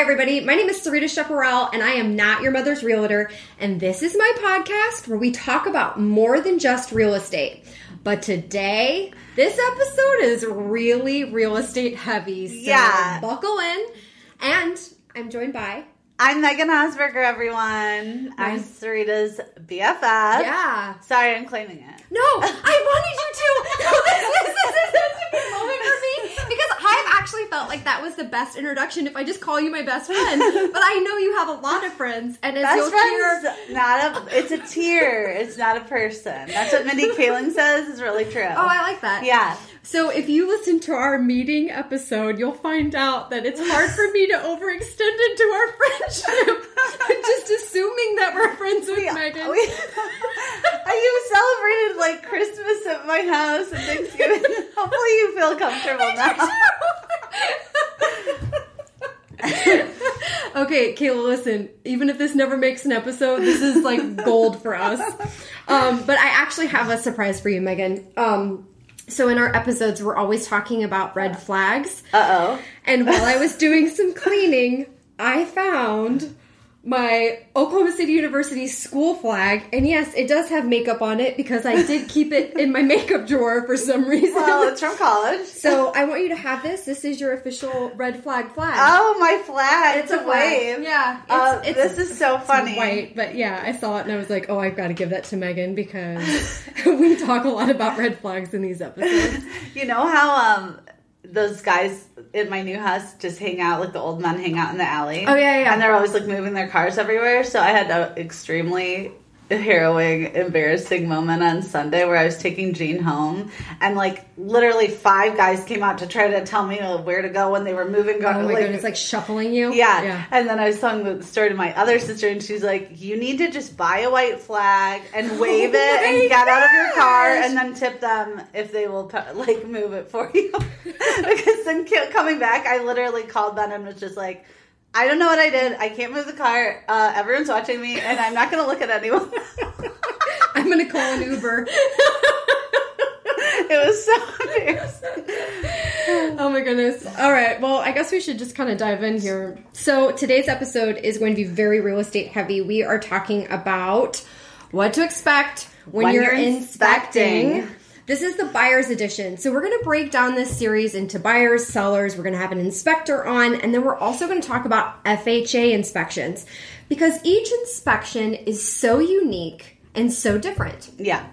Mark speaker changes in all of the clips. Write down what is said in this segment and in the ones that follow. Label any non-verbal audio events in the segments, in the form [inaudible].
Speaker 1: Hi, everybody. My name is Sarita Chaparral, and I am not your mother's realtor. And this is my podcast where we talk about more than just real estate. But today, this episode is really real estate heavy. So
Speaker 2: Yeah.
Speaker 1: buckle in. And I'm joined by,
Speaker 2: I'm Megan Osberger, everyone. I'm
Speaker 1: Nice.
Speaker 2: Sarita's BFF.
Speaker 1: yeah.
Speaker 2: Sorry, I'm claiming it.
Speaker 1: No, I wanted you [laughs] to. No, this, [laughs] this is a moment for me because actually felt like that was the best introduction if I just call you my best friend. [laughs] But I know you have a lot of friends, and as
Speaker 2: Best
Speaker 1: you'll
Speaker 2: friend's
Speaker 1: hear,
Speaker 2: not a. It's a tier. It's not a person. That's what Mindy Kaling says. Is really true.
Speaker 1: oh, I like that.
Speaker 2: yeah.
Speaker 1: So if you listen to our meeting episode, you'll find out that it's hard for me to overextend into our friendship. just assuming that we're friends with
Speaker 2: We,
Speaker 1: Megan.
Speaker 2: we, you celebrated like Christmas at my house and Thanksgiving. [laughs] Hopefully, you feel comfortable now.
Speaker 1: okay, Kayla, listen. Even if this never makes an episode, this is like gold for us. Um, but I actually have a surprise for you, Megan. Um, so in our episodes, we're always talking about red flags.
Speaker 2: Uh oh.
Speaker 1: And while I was doing some cleaning, I found my Oklahoma City University school flag. And yes, it does have makeup on it because I did [laughs] keep it in my makeup drawer for some reason.
Speaker 2: Well, it's from college. [laughs]
Speaker 1: so I want you to have this. This is your official red flag flag.
Speaker 2: Oh, my flag. It's, a,
Speaker 1: flag.
Speaker 2: wave.
Speaker 1: Yeah. It's,
Speaker 2: Uh,
Speaker 1: it's,
Speaker 2: this is so funny.
Speaker 1: white, but yeah, I saw it and I was like, oh, I've got to give that to Megan because [laughs] we talk a lot about red flags in these episodes.
Speaker 2: You know how um those guys in my new house just hang out, like the old men hang out in the alley.
Speaker 1: Oh, yeah, yeah.
Speaker 2: And they're always like moving their cars everywhere. So I had an extremely [laughs] harrowing, embarrassing moment on Sunday where I was taking Jean home, and like literally five guys came out to try to tell me uh, where to go when they were moving.
Speaker 1: Oh my
Speaker 2: like,
Speaker 1: goodness, like shuffling you.
Speaker 2: yeah.
Speaker 1: Yeah.
Speaker 2: And then I was telling the story to my other sister, and she's like, "You need to just buy a white flag and [laughs] wave
Speaker 1: Oh
Speaker 2: it, and get out of your car, and then tip them if they will like move it for you." [laughs] because then coming back, I literally called Ben and was just like. I don't know what I did. I can't move the car. Uh, everyone's watching me, and I'm not going to look at anyone. [laughs]
Speaker 1: I'm going to call an Uber. [laughs]
Speaker 2: it was so embarrassing.
Speaker 1: oh my goodness. All right. Well, I guess we should just kind of dive in here. So, today's episode is going to be very real estate heavy. We are talking about what to expect when,
Speaker 2: When
Speaker 1: you're,
Speaker 2: you're
Speaker 1: inspecting.
Speaker 2: inspecting.
Speaker 1: This is the buyer's edition. So, we're going to break down this series into buyers, sellers. We're going to have an inspector on, and then we're also going to talk about FHA inspections because each inspection is so unique and so different.
Speaker 2: Yeah.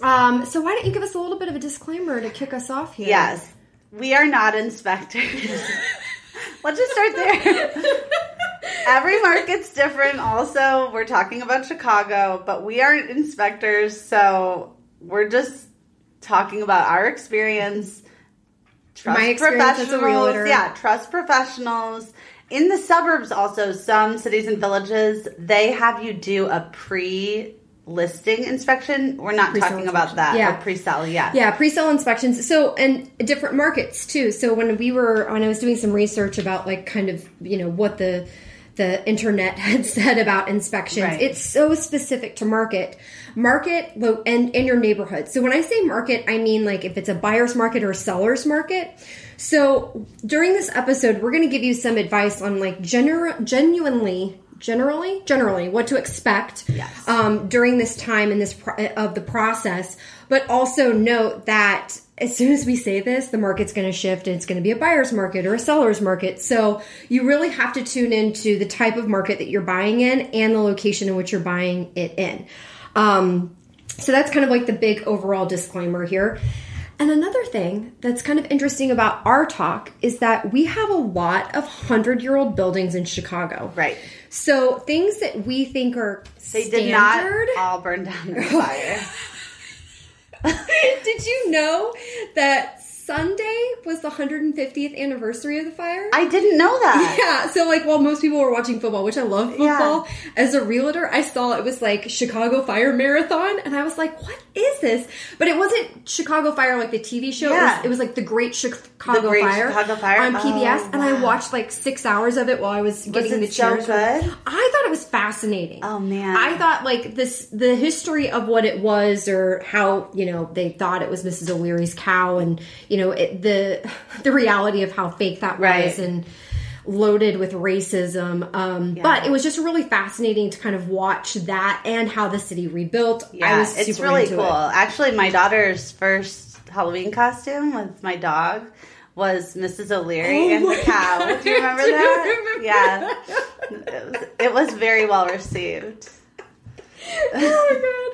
Speaker 1: Um, so, why don't you give us a little bit of a disclaimer to kick us off here?
Speaker 2: Yes. We are not inspectors. [laughs] Let's just start there. [laughs] Every market's different. Also, we're talking about Chicago, but we aren't inspectors, so we're just talking about our experience. Trust
Speaker 1: My experience as a realtor.
Speaker 2: Yeah, trust professionals. In the suburbs, also, some cities and villages, they have you do a pre listing inspection. We're not
Speaker 1: Pre-sale
Speaker 2: talking about that.
Speaker 1: Yeah.
Speaker 2: Pre sale, yeah.
Speaker 1: Yeah, pre-sale inspections. So, and different markets too. So when we were, when I was doing some research about like kind of, you know, what the, the internet [laughs] had said about inspections,
Speaker 2: Right.
Speaker 1: it's so specific to market, market, lo- and, in your neighborhood. So when I say market, I mean like if it's a buyer's market or a seller's market. So during this episode, we're going to give you some advice on like gener- genuinely generally generally what to expect
Speaker 2: Yes.
Speaker 1: um, during this time in this pro- of the process but also note that as soon as we say this the market's going to shift and it's going to be a buyer's market or a seller's market so you really have to tune into the type of market that you're buying in and the location in which you're buying it in um, so that's kind of like the big overall disclaimer here and another thing that's kind of interesting about our talk is that we have a lot of 100 year old buildings in Chicago.
Speaker 2: Right.
Speaker 1: So things that we think are
Speaker 2: They
Speaker 1: standard.
Speaker 2: did not all burn down in fire. [laughs]
Speaker 1: did you know that Sunday was the 150th anniversary of the fire?
Speaker 2: I didn't know that.
Speaker 1: yeah, so like while most people were watching football, which I love football, as a realtor, I saw it was like Chicago Fire Marathon, and I was like, "What is this?" But it wasn't Chicago Fire like the TV show. It,
Speaker 2: Yeah.
Speaker 1: was, it was like the Great Chicago
Speaker 2: The Great
Speaker 1: Fire
Speaker 2: Chicago Fire?
Speaker 1: on PBS,
Speaker 2: Oh,
Speaker 1: and I watched like six hours of it while I was getting
Speaker 2: it
Speaker 1: the
Speaker 2: so
Speaker 1: chairs.
Speaker 2: good?
Speaker 1: I thought it was fascinating.
Speaker 2: Oh, man.
Speaker 1: I thought like this the history of what it was or how you know they thought it was Mrs. O'Leary's cow and you know it, the the reality of how fake that
Speaker 2: Right.
Speaker 1: was and loaded with racism. Um,
Speaker 2: Yeah.
Speaker 1: But it was just really fascinating to kind of watch that and how the city rebuilt. I
Speaker 2: Yeah,
Speaker 1: was
Speaker 2: it's really cool.
Speaker 1: it.
Speaker 2: Actually, my daughter's first Halloween costume with my dog was Mrs. O'Leary
Speaker 1: Oh
Speaker 2: and the cow.
Speaker 1: God.
Speaker 2: Do you [laughs] remember
Speaker 1: do
Speaker 2: that?
Speaker 1: remember
Speaker 2: yeah. It was, it was very well received. [laughs]
Speaker 1: oh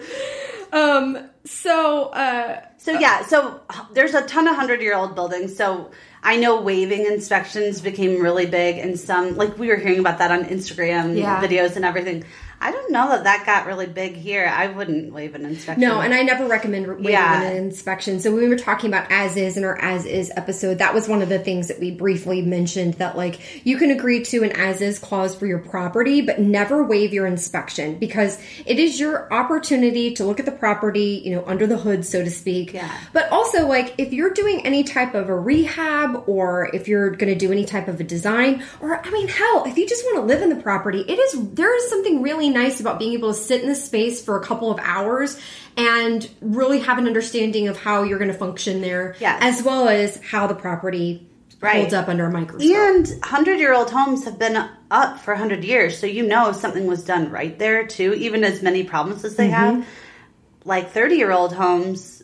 Speaker 1: my god. Um. So. Uh.
Speaker 2: So yeah, so uh, there's a ton of hundred year old buildings. So I know waving inspections became really big, and some like we were hearing about that on Instagram
Speaker 1: Yeah.
Speaker 2: videos and everything. I don't know that that got really big here. I wouldn't waive an inspection.
Speaker 1: No, and I never recommend waiving
Speaker 2: Yeah.
Speaker 1: an inspection. So we were talking about as is in our as is episode, that was one of the things that we briefly mentioned that like you can agree to an as is clause for your property, but never waive your inspection because it is your opportunity to look at the property, you know, under the hood, so to speak.
Speaker 2: Yeah.
Speaker 1: But also like if you're doing any type of a rehab or if you're going to do any type of a design or I mean hell, if you just want to live in the property, it is there is something really nice about being able to sit in this space for a couple of hours and really have an understanding of how you're going to function there
Speaker 2: Yes.
Speaker 1: as well as how the property
Speaker 2: Right.
Speaker 1: holds up under a microscope.
Speaker 2: And hundred year old homes have been up for hundred years, so you know something was done right there too. Even as many problems as they
Speaker 1: Mm-hmm.
Speaker 2: have, like thirty year old homes,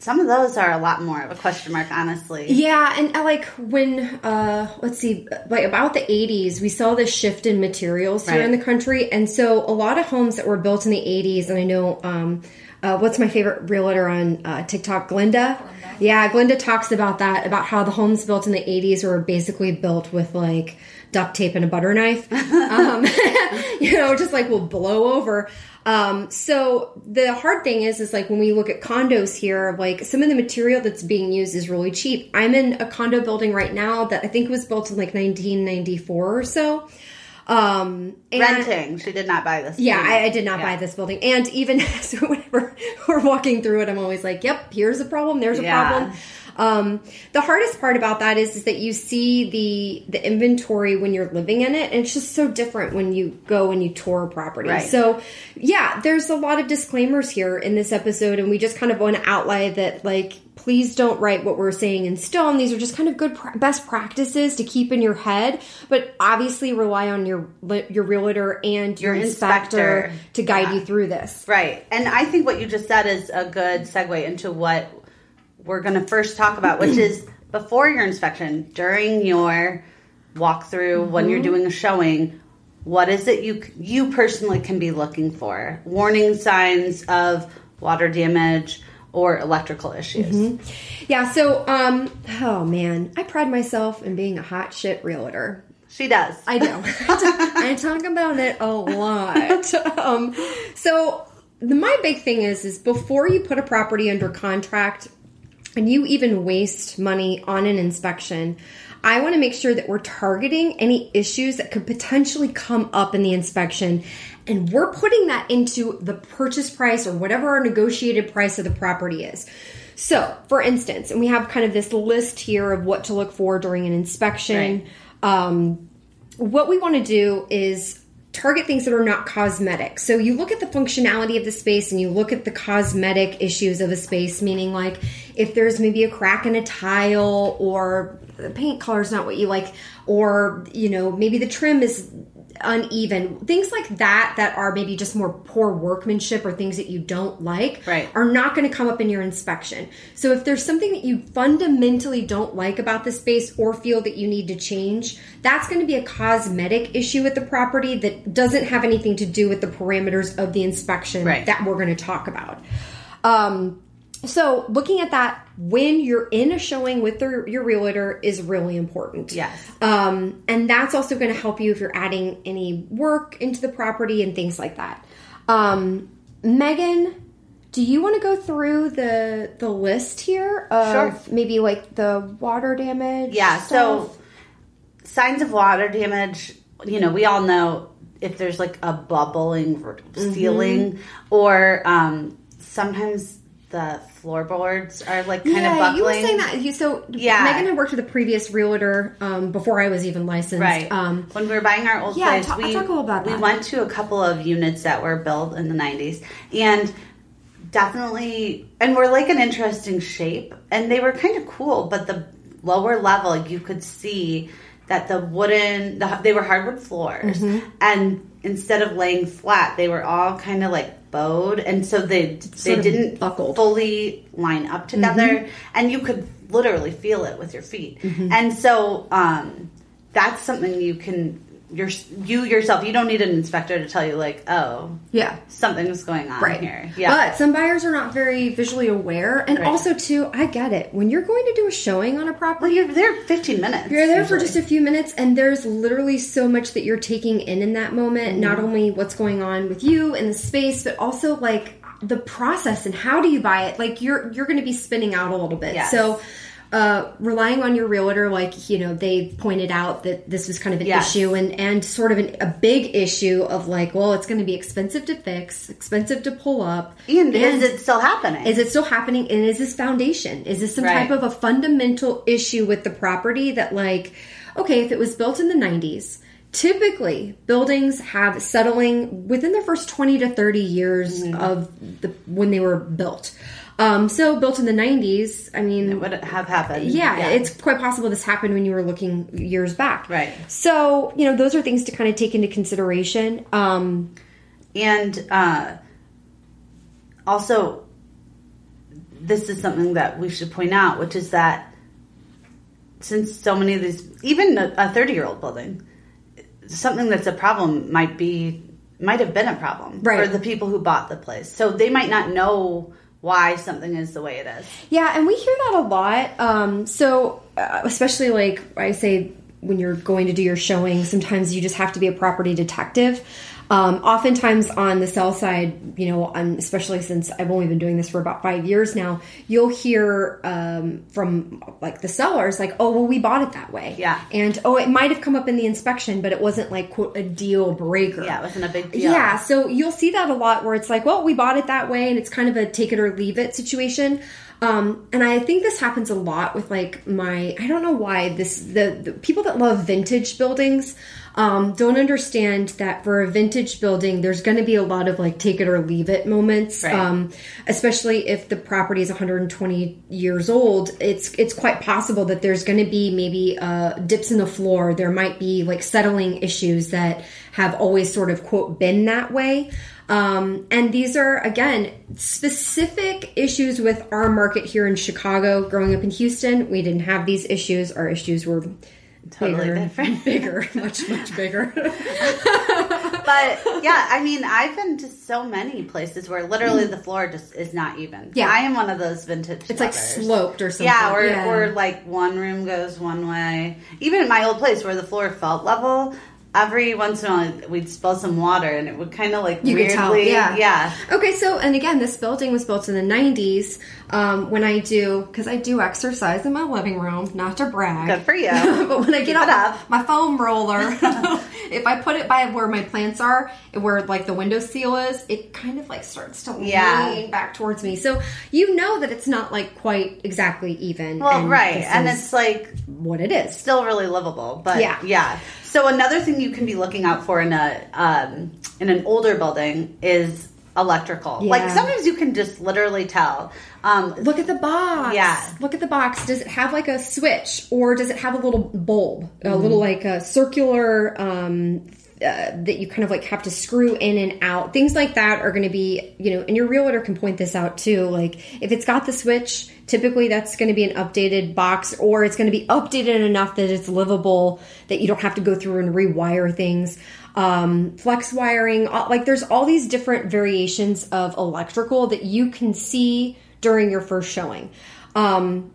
Speaker 2: some of those are a lot more of a question mark. Honestly,
Speaker 1: Yeah, and uh, like when uh let's see, like about the 80s, we saw this shift in materials here
Speaker 2: Right.
Speaker 1: in the country, and so a lot of homes that were built in the 80s, and I know um uh, what's my favorite realtor on uh, TikTok, Glinda? Yeah, Glinda talks about that about how the homes built in the 80s were basically built with like duct tape and a butter knife. [laughs] um, [laughs] you know, just like will blow over. Um, so the hard thing is, is like when we look at condos here, like some of the material that's being used is really cheap. I'm in a condo building right now that I think was built in like 1994 or so. Um, and-
Speaker 2: renting. She did not buy this.
Speaker 1: yeah. I, I did not
Speaker 2: Yeah.
Speaker 1: buy this building. And even [laughs] so, whenever we're walking through it, I'm always like, yep, here's a problem, there's a
Speaker 2: Yeah.
Speaker 1: problem. Um, the hardest part about that is, is that you see the the inventory when you're living in it, and it's just so different when you go and you tour a property.
Speaker 2: Right.
Speaker 1: So, yeah, there's a lot of disclaimers here in this episode, and we just kind of want to outline that, like, please don't write what we're saying in stone. These are just kind of good best practices to keep in your head, but obviously rely on your your realtor and your,
Speaker 2: Your
Speaker 1: inspector,
Speaker 2: inspector.
Speaker 1: to guide
Speaker 2: Yeah.
Speaker 1: you through this.
Speaker 2: Right. And I think what you just said is a good segue into what we're going to first talk about, which is before your inspection, during your walkthrough, when
Speaker 1: Mm-hmm.
Speaker 2: you're doing a showing, what is it you you personally can be looking for? Warning signs of water damage or electrical issues.
Speaker 1: Mm-hmm. Yeah, so um oh man, I pride myself in being a hot shit realtor.
Speaker 2: She does.
Speaker 1: I do. [laughs] I talk about it a lot. [laughs] Um, so the, my big thing is, is before you put a property under contract and you even waste money on an inspection, I want to make sure that we're targeting any issues that could potentially come up in the inspection. And we're putting that into the purchase price or whatever our negotiated price of the property is. So, for instance, and we have kind of this list here of what to look for during an inspection. Um, what we want to do is target things that are not cosmetic. So you look at the functionality of the space and you look at the cosmetic issues of a space, meaning like if there's maybe a crack in a tile or the paint color is not what you like, or you know, maybe the trim is uneven things like that that are maybe just more poor workmanship or things that you don't like
Speaker 2: Right.
Speaker 1: are not going to come up in your inspection so if there's something that you fundamentally don't like about the space or feel that you need to change that's going to be a cosmetic issue with the property that doesn't have anything to do with the parameters of the inspection
Speaker 2: Right.
Speaker 1: that we're going to talk about um, so looking at that when you're in a showing with the, your realtor is really important
Speaker 2: Yes.
Speaker 1: um, and that's also going to help you if you're adding any work into the property and things like that. Um, Megan, do you want to go through the the list here of
Speaker 2: Sure.
Speaker 1: maybe like the water damage?
Speaker 2: Yeah, so signs of water damage, you know, we all know if there's like a bubbling
Speaker 1: Mm-hmm.
Speaker 2: ceiling or um, sometimes the floorboards are like kind
Speaker 1: yeah,
Speaker 2: of buckling.
Speaker 1: you were saying that. You, so
Speaker 2: Yeah.
Speaker 1: Megan had worked with a previous realtor um, before I was even licensed.
Speaker 2: Right.
Speaker 1: Um,
Speaker 2: when we were buying our old
Speaker 1: Yeah,
Speaker 2: place,
Speaker 1: talk-
Speaker 2: we,
Speaker 1: talk a about
Speaker 2: we
Speaker 1: that.
Speaker 2: went to a couple of units that were built in the 90s. And definitely, and were like an interesting shape. And they were kind of cool, but the lower level, you could see that the wooden the, they were hardwood floors
Speaker 1: Mm-hmm.
Speaker 2: and instead of laying flat they were all kind of like bowed and so they they didn't
Speaker 1: buckled.
Speaker 2: fully line up together
Speaker 1: Mm-hmm.
Speaker 2: and you could literally feel it with your feet and so um that's something you can your you yourself you don't need an inspector to tell you like oh
Speaker 1: Yeah.
Speaker 2: something's going on
Speaker 1: Right.
Speaker 2: here yeah
Speaker 1: But some buyers are not very visually aware. And
Speaker 2: Right.
Speaker 1: also, too, I get it. When you're going to do a showing on a property well
Speaker 2: you're there 15 minutes
Speaker 1: You're there for just a few minutes, and there's literally so much that you're taking in in that moment. Not mm-hmm. only what's going on with you in the space, but also like the process and how do you buy it. Like you're you're going to be spinning out a little bit.
Speaker 2: Yes.
Speaker 1: So. Uh, relying on your realtor, like you know, they pointed out that this was kind of an
Speaker 2: Yes.
Speaker 1: issue and and sort of an, a big issue of like, well, it's going to be expensive to fix, expensive to pull up,
Speaker 2: and is it still happening
Speaker 1: is it still happening? And is this foundation? Is this some
Speaker 2: Right.
Speaker 1: type of a fundamental issue with the property that, like, okay, if it was built in the 90s, typically buildings have settling within the first 20 to 30 years
Speaker 2: Mm-hmm.
Speaker 1: of the when they were built. Um, so built in the 90s, I mean,
Speaker 2: it would have happened
Speaker 1: yeah, it's quite possible this happened when you were looking years back.
Speaker 2: Right.
Speaker 1: So, you know, those are things to kind of take into consideration. Um,
Speaker 2: and uh, also this is something that we should point out which is that since so many of these even a 30 year old building something that's a problem might be might have been a problem
Speaker 1: Right.
Speaker 2: for the people who bought the place so they might not know why something is the way it is
Speaker 1: Yeah, and we hear that a lot. Um, so, uh, especially like I say, when you're going to do your showing, sometimes you just have to be a property detective. Um, oftentimes on the sell side, you know, and especially since I've only been doing this for about five years now, you'll hear um, from like the sellers, like, "Oh, well, we bought it that way,"
Speaker 2: Yeah.
Speaker 1: and oh, it might have come up in the inspection, but it wasn't like quote a deal breaker.
Speaker 2: yeah it wasn't a big deal
Speaker 1: Yeah, so you'll see that a lot where it's like, well, we bought it that way, and it's kind of a take it or leave it situation. Um, and I think this happens a lot with like my, I don't know why this the, the people that love vintage buildings um, don't understand that for a vintage building, there's going to be a lot of like take it or leave it moments.
Speaker 2: Right.
Speaker 1: Um, especially if the property is 120 years old, it's it's quite possible that there's going to be maybe uh, dips in the floor. There might be like settling issues that have always sort of quote been that way. Um, and these are again specific issues with our market here in Chicago. Growing up in Houston, we didn't have these issues. Our issues were
Speaker 2: Totally
Speaker 1: bigger,
Speaker 2: different. [laughs]
Speaker 1: bigger, much much bigger. [laughs]
Speaker 2: but yeah, I mean, I've been to so many places where literally mm. the floor just is not even.
Speaker 1: Yeah.
Speaker 2: I am one of those vintage.
Speaker 1: It's like sloped or something.
Speaker 2: Yeah, or
Speaker 1: Yeah.
Speaker 2: where like one room goes one way. Even at my old place where the floor felt level, every once in a while we'd spill some water and it would kind of like
Speaker 1: You could
Speaker 2: weirdly,
Speaker 1: tell, yeah.
Speaker 2: yeah.
Speaker 1: Okay, so and again, this building was built in the '90s. Um, when I do, because I do exercise in my living room, not to brag.
Speaker 2: Good for you. [laughs]
Speaker 1: but when I get up, my foam roller, [laughs] [laughs] if I put it by where my plants are, where like the window seal is, it kind of like starts to
Speaker 2: Yeah.
Speaker 1: lean back towards me. So you know that it's not like quite exactly even.
Speaker 2: Well,
Speaker 1: and
Speaker 2: right, and it's like
Speaker 1: what it is.
Speaker 2: still really livable, but
Speaker 1: Yeah.
Speaker 2: yeah. So another thing you can be looking out for in a um, in an older building is electrical. Like sometimes you can just literally tell. Um,
Speaker 1: Look at the box.
Speaker 2: Yeah.
Speaker 1: Look at the box. Does it have like a switch or does it have a little bulb? A
Speaker 2: Mm-hmm.
Speaker 1: little like a circular um uh, that you kind of like have to screw in and out. Things like that are going to be, you know, and your realtor can point this out too. Like if it's got the switch, typically that's going to be an updated box or it's going to be updated enough that it's livable that you don't have to go through and rewire things. Um, flex wiring, uh, like there's all these different variations of electrical that you can see during your first showing. Um,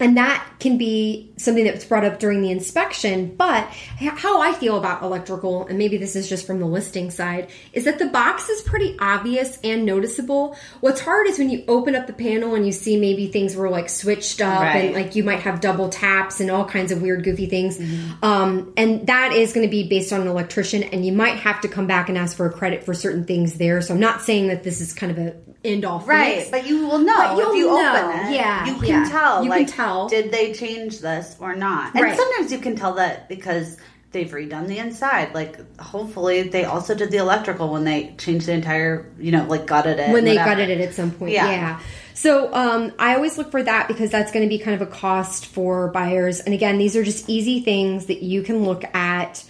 Speaker 1: and that can be something that's brought up during the inspection. But how I feel about electrical, and maybe this is just from the listing side, is that the box is pretty obvious and noticeable. What's hard is when you open up the panel and you see maybe things were like switched up
Speaker 2: Right.
Speaker 1: and like you might have double taps and all kinds of weird, goofy things. Um, and that is going to be based on an electrician, and you might have to come back and ask for a credit for certain things there. So I'm not saying that this is kind of a end all
Speaker 2: right, but you will know
Speaker 1: But
Speaker 2: if you
Speaker 1: know.
Speaker 2: open it.
Speaker 1: Yeah,
Speaker 2: you can
Speaker 1: yeah.
Speaker 2: tell.
Speaker 1: You can tell.
Speaker 2: Did they change this or not? And
Speaker 1: Right.
Speaker 2: sometimes you can tell that because they've redone the inside. Like hopefully they also did the electrical when they changed the entire, you know, like gutted it.
Speaker 1: when they
Speaker 2: whatever.
Speaker 1: gutted it at some point.
Speaker 2: Yeah.
Speaker 1: Yeah. So um, I always look for that because that's going to be kind of a cost for buyers. And again, these are just easy things that you can look at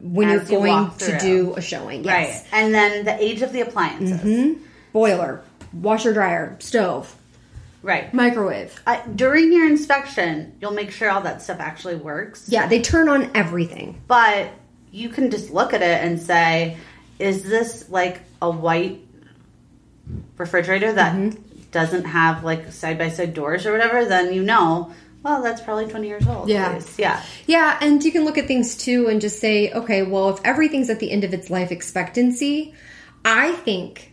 Speaker 1: when
Speaker 2: As
Speaker 1: you're going
Speaker 2: walk
Speaker 1: to do a showing.
Speaker 2: Right.
Speaker 1: Yes.
Speaker 2: And then the age of the appliances.
Speaker 1: Mm-hmm. Boiler, washer dryer, stove,
Speaker 2: Right.
Speaker 1: microwave.
Speaker 2: During your inspection, you'll make sure all that stuff actually works.
Speaker 1: Yeah, they turn on everything.
Speaker 2: But you can just look at it and say, is this like a white refrigerator that
Speaker 1: Mm-hmm.
Speaker 2: doesn't have like side by side doors or whatever? Then you know, well, that's probably 20 years old.
Speaker 1: Yeah.
Speaker 2: Yeah.
Speaker 1: Yeah, and you can look at things too and just say, okay, well, if everything's at the end of its life expectancy, I think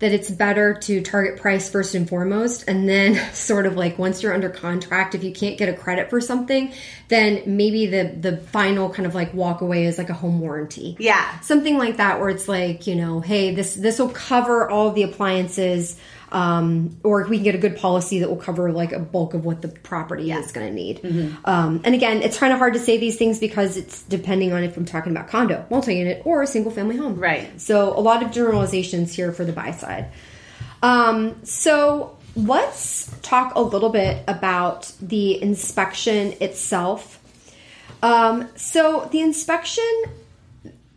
Speaker 1: that it's better to target price first and foremost and then [laughs] sort of like once you're under contract if you can't get a credit for something then maybe the the final kind of like walk away is like a home warranty
Speaker 2: Yeah.
Speaker 1: something like that where it's like you know hey this this will cover all the appliances um, or if we can get a good policy that will cover like a bulk of what the property is going to need
Speaker 2: Mm-hmm.
Speaker 1: um, and again it's kind of hard to say these things because it's depending on if i'm talking about condo multi-unit or a single family home
Speaker 2: Right.
Speaker 1: so a lot of generalizations here for the buy side um, so let's talk a little bit about the inspection itself um, so the inspection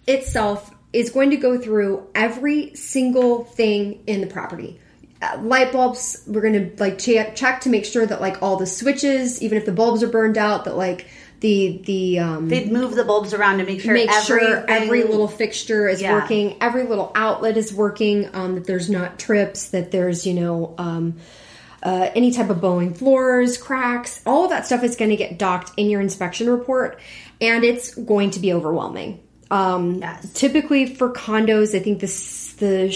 Speaker 1: itself is going to go through every single thing in the property. Uh, light bulbs, we're going to like check, check to make sure that like all the switches, even if the bulbs are burned out, that like the the um,
Speaker 2: They'd move the bulbs around to make sure
Speaker 1: make sure every little fixture is
Speaker 2: Yeah.
Speaker 1: working, every little outlet is working, um, that there's not trips, that there's you know um, uh, any type of bowing floors, cracks, all of that stuff is going to get docked in your inspection report, and it's going to be overwhelming. Um,
Speaker 2: Yes.
Speaker 1: Typically for condos, I think this the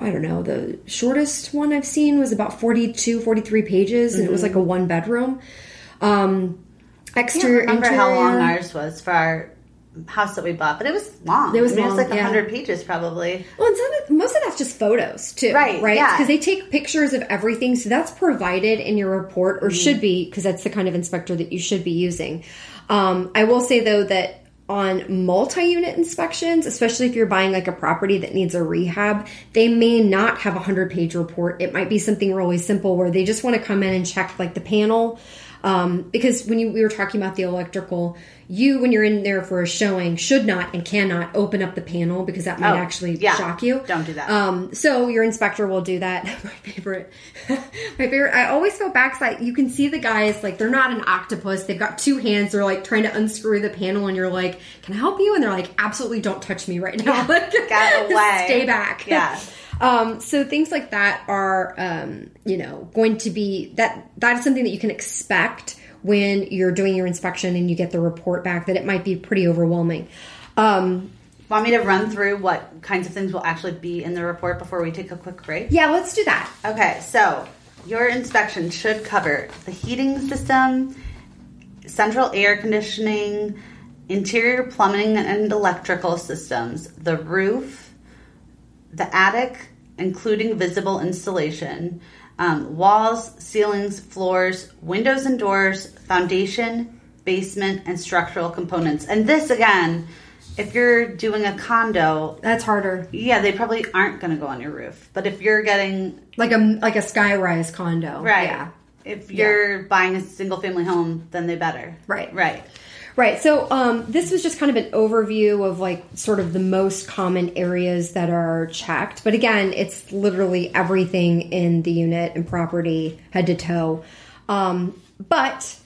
Speaker 1: I don't know the shortest one I've seen was about 42, 43 pages, and it was like a one bedroom. Um, exterior,
Speaker 2: remember how long ours was for our house that we bought, but it was long.
Speaker 1: It was
Speaker 2: I mean,
Speaker 1: long,
Speaker 2: it was like
Speaker 1: yeah.
Speaker 2: 100 pages probably.
Speaker 1: Well, and some of, most of that's just photos too,
Speaker 2: Right,
Speaker 1: Right,
Speaker 2: yeah.
Speaker 1: because they take pictures of everything, so that's provided in your report,
Speaker 2: Mm-hmm.
Speaker 1: or should be, because that's the kind of inspector that you should be using. Um, I will say though that on multi-unit inspections, especially if you're buying like a property that needs a rehab, they may not have a hundred-page report. It might be something really simple where they just want to come in and check like the panel. Um, because when you, we were talking about the electrical, you when you're in there for a showing should not and cannot open up the panel because that might
Speaker 2: Oh,
Speaker 1: actually
Speaker 2: yeah.
Speaker 1: shock you.
Speaker 2: Don't do that.
Speaker 1: Um, so your inspector will do that. [laughs] my favorite, [laughs] my favorite. I always feel back because you can see the guys like they're not an octopus. They've got two hands. They're like trying to unscrew the panel, and you're like, "Can I help you?" And they're like, "Absolutely, don't touch me right now. like, [laughs]
Speaker 2: Get away.
Speaker 1: stay back."
Speaker 2: Yeah.
Speaker 1: Um, so things like that are, um, you know, going to be that that is something that you can expect when you're doing your inspection and you get the report back that it might be pretty overwhelming. Um,
Speaker 2: Want me to run through what kinds of things will actually be in the report before we take a quick break?
Speaker 1: yeah, let's do that.
Speaker 2: Okay, so your inspection should cover the heating system, central air conditioning, interior plumbing and electrical systems, the roof, the attic, including visible installation, um, walls, ceilings, floors, windows and doors, foundation, basement, and structural components. And this, again, if you're doing a condo,
Speaker 1: That's harder.
Speaker 2: yeah, they probably aren't going to go on your roof. But if you're getting
Speaker 1: like a like a skyrise condo,
Speaker 2: right,
Speaker 1: Yeah,
Speaker 2: if you're buying a single family home, then they better.
Speaker 1: Right.
Speaker 2: right.
Speaker 1: Right. So um, this was just kind of an overview of like sort of the most common areas that are checked. But again, it's literally everything in the unit and property, head to toe. Um, but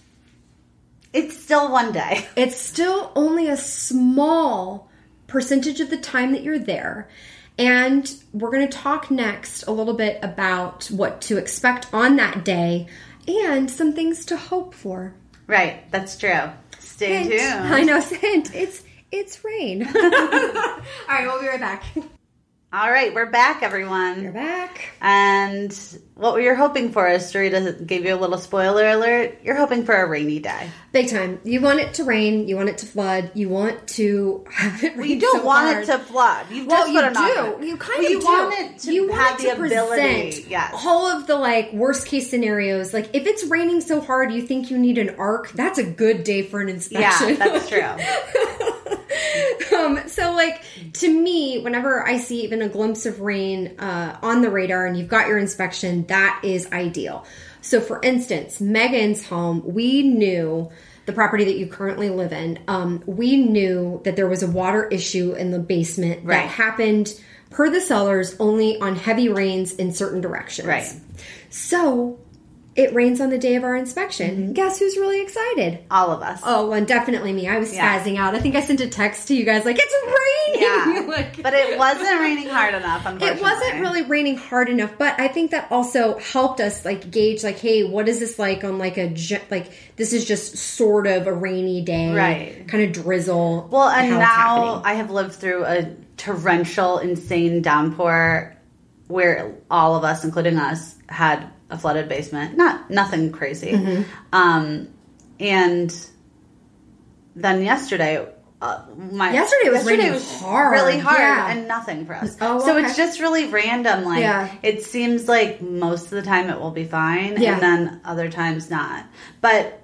Speaker 2: It's still one day. [laughs]
Speaker 1: it's still only a small percentage of the time that you're there. And we're going to talk next a little bit about what to expect on that day and some things to hope for.
Speaker 2: Right, that's true. Stay
Speaker 1: Hint.
Speaker 2: tuned.
Speaker 1: I know, hint. It's it's rain. [laughs] All right, we'll be right back.
Speaker 2: All right, we're back, everyone.
Speaker 1: You're back.
Speaker 2: And what were you hoping for? As Dorita gave you a little spoiler alert. You're hoping for a rainy day.
Speaker 1: Big time. You want it to rain. You want it to flood. You want to [laughs] have it rain
Speaker 2: You don't
Speaker 1: so
Speaker 2: want
Speaker 1: hard.
Speaker 2: it to flood. You
Speaker 1: Well,
Speaker 2: just
Speaker 1: you do. You kind
Speaker 2: Well,
Speaker 1: of
Speaker 2: you
Speaker 1: do.
Speaker 2: want it to
Speaker 1: you
Speaker 2: have the
Speaker 1: to
Speaker 2: ability. Yes.
Speaker 1: all of the like worst case scenarios. Like if it's raining so hard, you think you need an ark. That's a good day for an inspection.
Speaker 2: Yeah, that's true. [laughs]
Speaker 1: um, so like to me, whenever I see even a glimpse of rain uh, on the radar and you've got your inspection, that is ideal. So for instance, Megan's home, we knew the property that you currently live in, um, we knew that there was a water issue in the basement
Speaker 2: Right.
Speaker 1: that happened per the sellers only on heavy rains in certain directions.
Speaker 2: Right.
Speaker 1: So it rains on the day of our inspection. Mm-hmm. Guess who's really excited?
Speaker 2: All of us.
Speaker 1: Oh, and definitely me. I was
Speaker 2: Yeah.
Speaker 1: spazzing out. I think I sent a text to you guys like it's raining.
Speaker 2: Yeah, [laughs]
Speaker 1: Like-
Speaker 2: but it wasn't raining hard enough.
Speaker 1: It wasn't really raining hard enough. But I think that also helped us like gauge like, hey, what is this like on like a like this is just sort of a rainy day,
Speaker 2: Right.
Speaker 1: Kind of drizzle.
Speaker 2: Well, and now. I have lived through a torrential, insane downpour where all of us, including us, had a flooded basement. Not nothing crazy.
Speaker 1: Mm-hmm.
Speaker 2: Um, and then yesterday. Uh, my
Speaker 1: Yesterday was raining hard,
Speaker 2: really hard,
Speaker 1: yeah.
Speaker 2: and nothing for us.
Speaker 1: Oh,
Speaker 2: so
Speaker 1: okay.
Speaker 2: it's just really random. Like
Speaker 1: Yeah.
Speaker 2: it seems like most of the time it will be fine,
Speaker 1: Yeah.
Speaker 2: and then other times not. But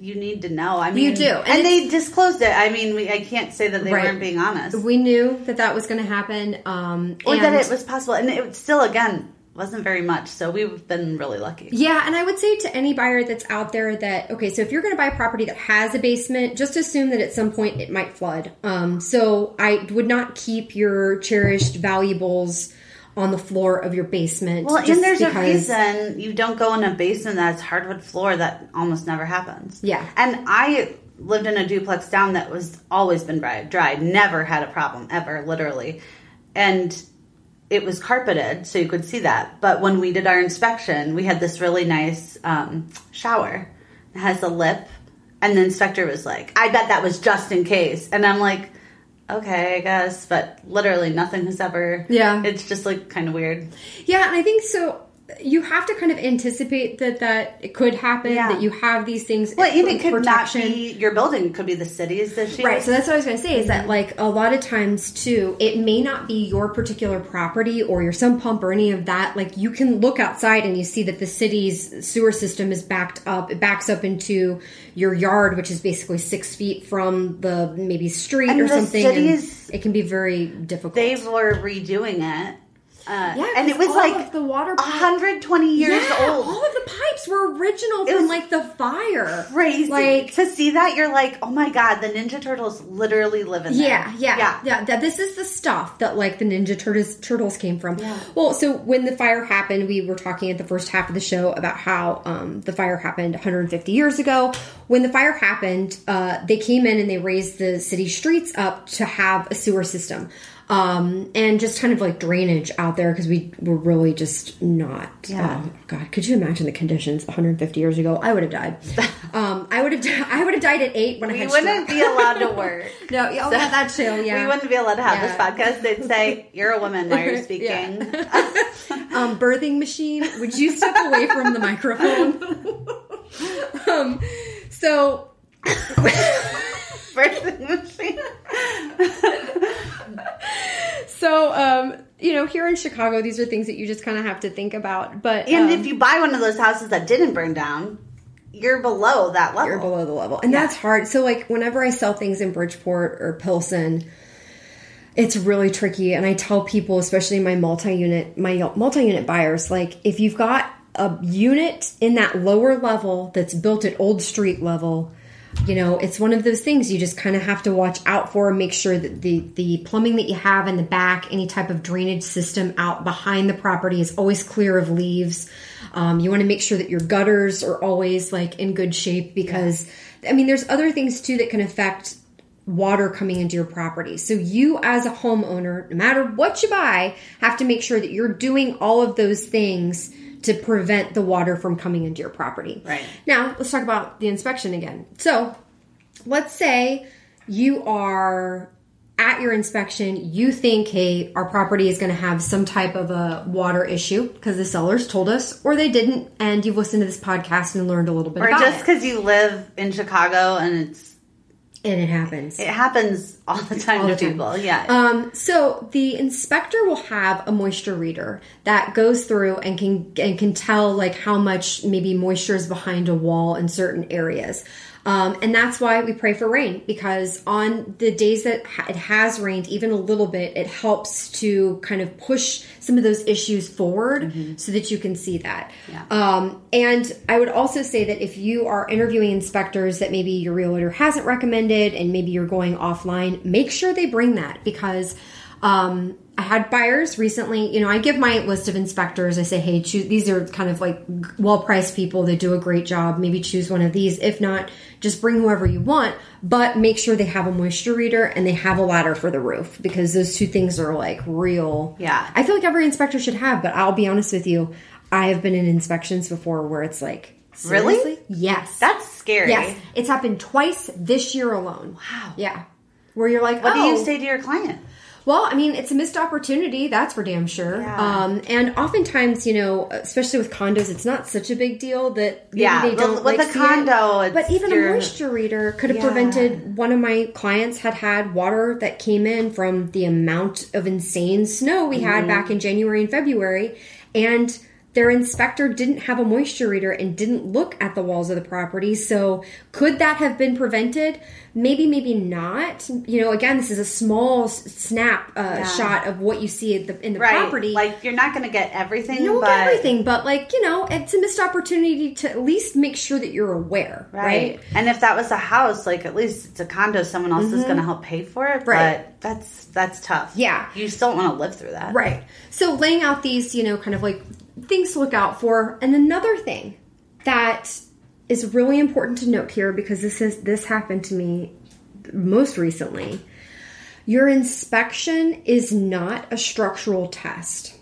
Speaker 2: you need to know. I mean,
Speaker 1: You do. And
Speaker 2: and, they disclosed it. I mean, we, I can't say that they
Speaker 1: Right.
Speaker 2: weren't being honest,
Speaker 1: we knew that that was going to happen. Um,
Speaker 2: or
Speaker 1: and-
Speaker 2: that it was possible, and it still again wasn't very much. So we've been really lucky.
Speaker 1: Yeah, and I would say to any buyer that's out there that okay, so if you're going to buy a property that has a basement, just assume that at some point it might flood. Um, so I would not keep your cherished valuables on the floor of your basement.
Speaker 2: Well,
Speaker 1: just
Speaker 2: and there's a reason you don't go in a basement that's hardwood floor. That almost never happens.
Speaker 1: Yeah.
Speaker 2: and I lived in a duplex down that was always been dry, dry, never had a problem ever, literally, and it was carpeted, so you could see that. But when we did our inspection, we had this really nice um, shower. It has a lip, and the inspector was like, "I bet that was just in case," and I'm like. Okay, I guess, but literally nothing has ever.
Speaker 1: Yeah.
Speaker 2: it's just like kind of weird.
Speaker 1: Yeah, and I think so. You have to kind of anticipate that that it could happen.
Speaker 2: Yeah.
Speaker 1: That you have these things.
Speaker 2: Well, it could
Speaker 1: protection.
Speaker 2: not be your building. Could be the city's issue.
Speaker 1: Right, so that's what I was going to say is that like a lot of times too, it may not be your particular property or your sump pump or any of that. Like you can look outside and you see that the city's sewer system is backed up. It backs up into your yard, which is basically six feet from the maybe street
Speaker 2: And
Speaker 1: or something. and
Speaker 2: cities-
Speaker 1: it can be very difficult.
Speaker 2: they were redoing it. Uh,
Speaker 1: yeah,
Speaker 2: and it was like
Speaker 1: the water.
Speaker 2: 120 years
Speaker 1: yeah,
Speaker 2: old.
Speaker 1: all of the pipes were original
Speaker 2: It
Speaker 1: from like the fire.
Speaker 2: Crazy.
Speaker 1: Like
Speaker 2: to see that, you're like, oh my god, the Ninja Turtles literally live in there.
Speaker 1: Yeah, yeah,
Speaker 2: yeah.
Speaker 1: yeah, That this is the stuff that like the Ninja Turtles turtles came from.
Speaker 2: Yeah.
Speaker 1: Well, so when the fire happened, we were talking at the first half of the show about how um, the fire happened 150 years ago. When the fire happened, uh, they came in and they raised the city streets up to have a sewer system. Um, and just kind of like drainage out there because we were really just not.
Speaker 2: Yeah.
Speaker 1: oh, God, could you imagine the conditions 150 years ago? I would have died. [laughs] um, I would have. I would have died at eight when I
Speaker 2: We wouldn't be allowed to [laughs] work.
Speaker 1: No, oh, yeah, that too. [laughs] Yeah,
Speaker 2: We wouldn't be allowed to have
Speaker 1: Yeah.
Speaker 2: this podcast. They'd say, You're a woman, why are you speaking?
Speaker 1: um, birthing machine. Would you step away from the microphone? um, so
Speaker 2: Machine. [laughs]
Speaker 1: so um, you know, here in Chicago, these are things that you just kind of have to think about. But
Speaker 2: And
Speaker 1: um,
Speaker 2: if you buy one of those houses that didn't burn down, you're below that level.
Speaker 1: you're below the level, and
Speaker 2: Yeah.
Speaker 1: that's hard. So like whenever I sell things in Bridgeport or Pilsen. It's really tricky, and I tell people, especially my multi-unit, my multi-unit buyers, like if you've got a unit in that lower level that's built at old street level, you know, it's one of those things you just kind of have to watch out for and make sure that the the plumbing that you have in the back, any type of drainage system out behind the property is always clear of leaves. Um, you want to make sure that your gutters are always like in good shape because, I mean, there's other things too that can affect water coming into your property. So you as a homeowner, no matter what you buy, have to make sure that you're doing all of those things to prevent the water from coming into your property.
Speaker 2: Right.
Speaker 1: Now, let's talk about the inspection again. So, let's say you are at your inspection you think, hey, our property is going to have some type of a water issue because the sellers told us, or they didn't, and you've listened to this podcast and learned a little bit
Speaker 2: Or just because you live in Chicago and it's
Speaker 1: And it happens.
Speaker 2: it happens all the time
Speaker 1: All
Speaker 2: to
Speaker 1: the time.
Speaker 2: people. Yeah.
Speaker 1: Um, so the inspector will have a moisture reader that goes through and can and can tell like how much maybe moisture is behind a wall in certain areas. Um, and that's why we pray for rain because on the days that it has rained even a little bit, it helps to kind of push some of those issues forward so that you can see that.
Speaker 2: Yeah.
Speaker 1: Um, and I would also say that if you are interviewing inspectors that maybe your realtor hasn't recommended and maybe you're going offline, make sure they bring that because um, I had buyers recently. You know, I give my list of inspectors. I say, hey, choose. These are kind of like well priced people. They do a great job. Maybe choose one of these. If not, just bring whoever you want. But make sure they have a moisture reader and they have a ladder for the roof because those two things are like real.
Speaker 2: Yeah.
Speaker 1: I feel like every inspector should have. But I'll be honest with you, I have been in inspections before where it's like,
Speaker 2: Really?
Speaker 1: Yes.
Speaker 2: That's scary.
Speaker 1: yes. It's happened twice this year alone.
Speaker 2: Wow.
Speaker 1: Yeah. Where you're like,
Speaker 2: What
Speaker 1: oh,
Speaker 2: do you oh. say to your client?
Speaker 1: Well, I mean, it's a missed opportunity, that's for damn sure.
Speaker 2: Yeah.
Speaker 1: Um, and oftentimes, you know, especially with condos, it's not such a big deal that
Speaker 2: Yeah,
Speaker 1: they
Speaker 2: with-
Speaker 1: don't
Speaker 2: with
Speaker 1: like
Speaker 2: a condo,
Speaker 1: But even a moisture reader could have
Speaker 2: Yeah.
Speaker 1: prevented. One of my clients had had water that came in from the amount of insane snow we had
Speaker 2: Mm-hmm.
Speaker 1: back in January and February, and their inspector didn't have a moisture reader and didn't look at the walls of the property. So, could that have been prevented? Maybe, maybe not. You know, again, this is a small snap uh,
Speaker 2: Yeah.
Speaker 1: shot of what you see in the, in the
Speaker 2: Right.
Speaker 1: property.
Speaker 2: Like you're not going to get everything.
Speaker 1: you don't
Speaker 2: but,
Speaker 1: get everything, but like you know, it's a missed opportunity to at least make sure that you're aware, right?
Speaker 2: Right. And if that was a house, like at least it's a condo, someone else is going to help pay for it.
Speaker 1: Mm-hmm. Right.
Speaker 2: But that's that's tough.
Speaker 1: Yeah.
Speaker 2: You still want to live through that.
Speaker 1: Right. So laying out these, you know, kind of like things to look out for. And another thing that is really important to note here because this is this happened to me most recently. Your inspection is not a structural test.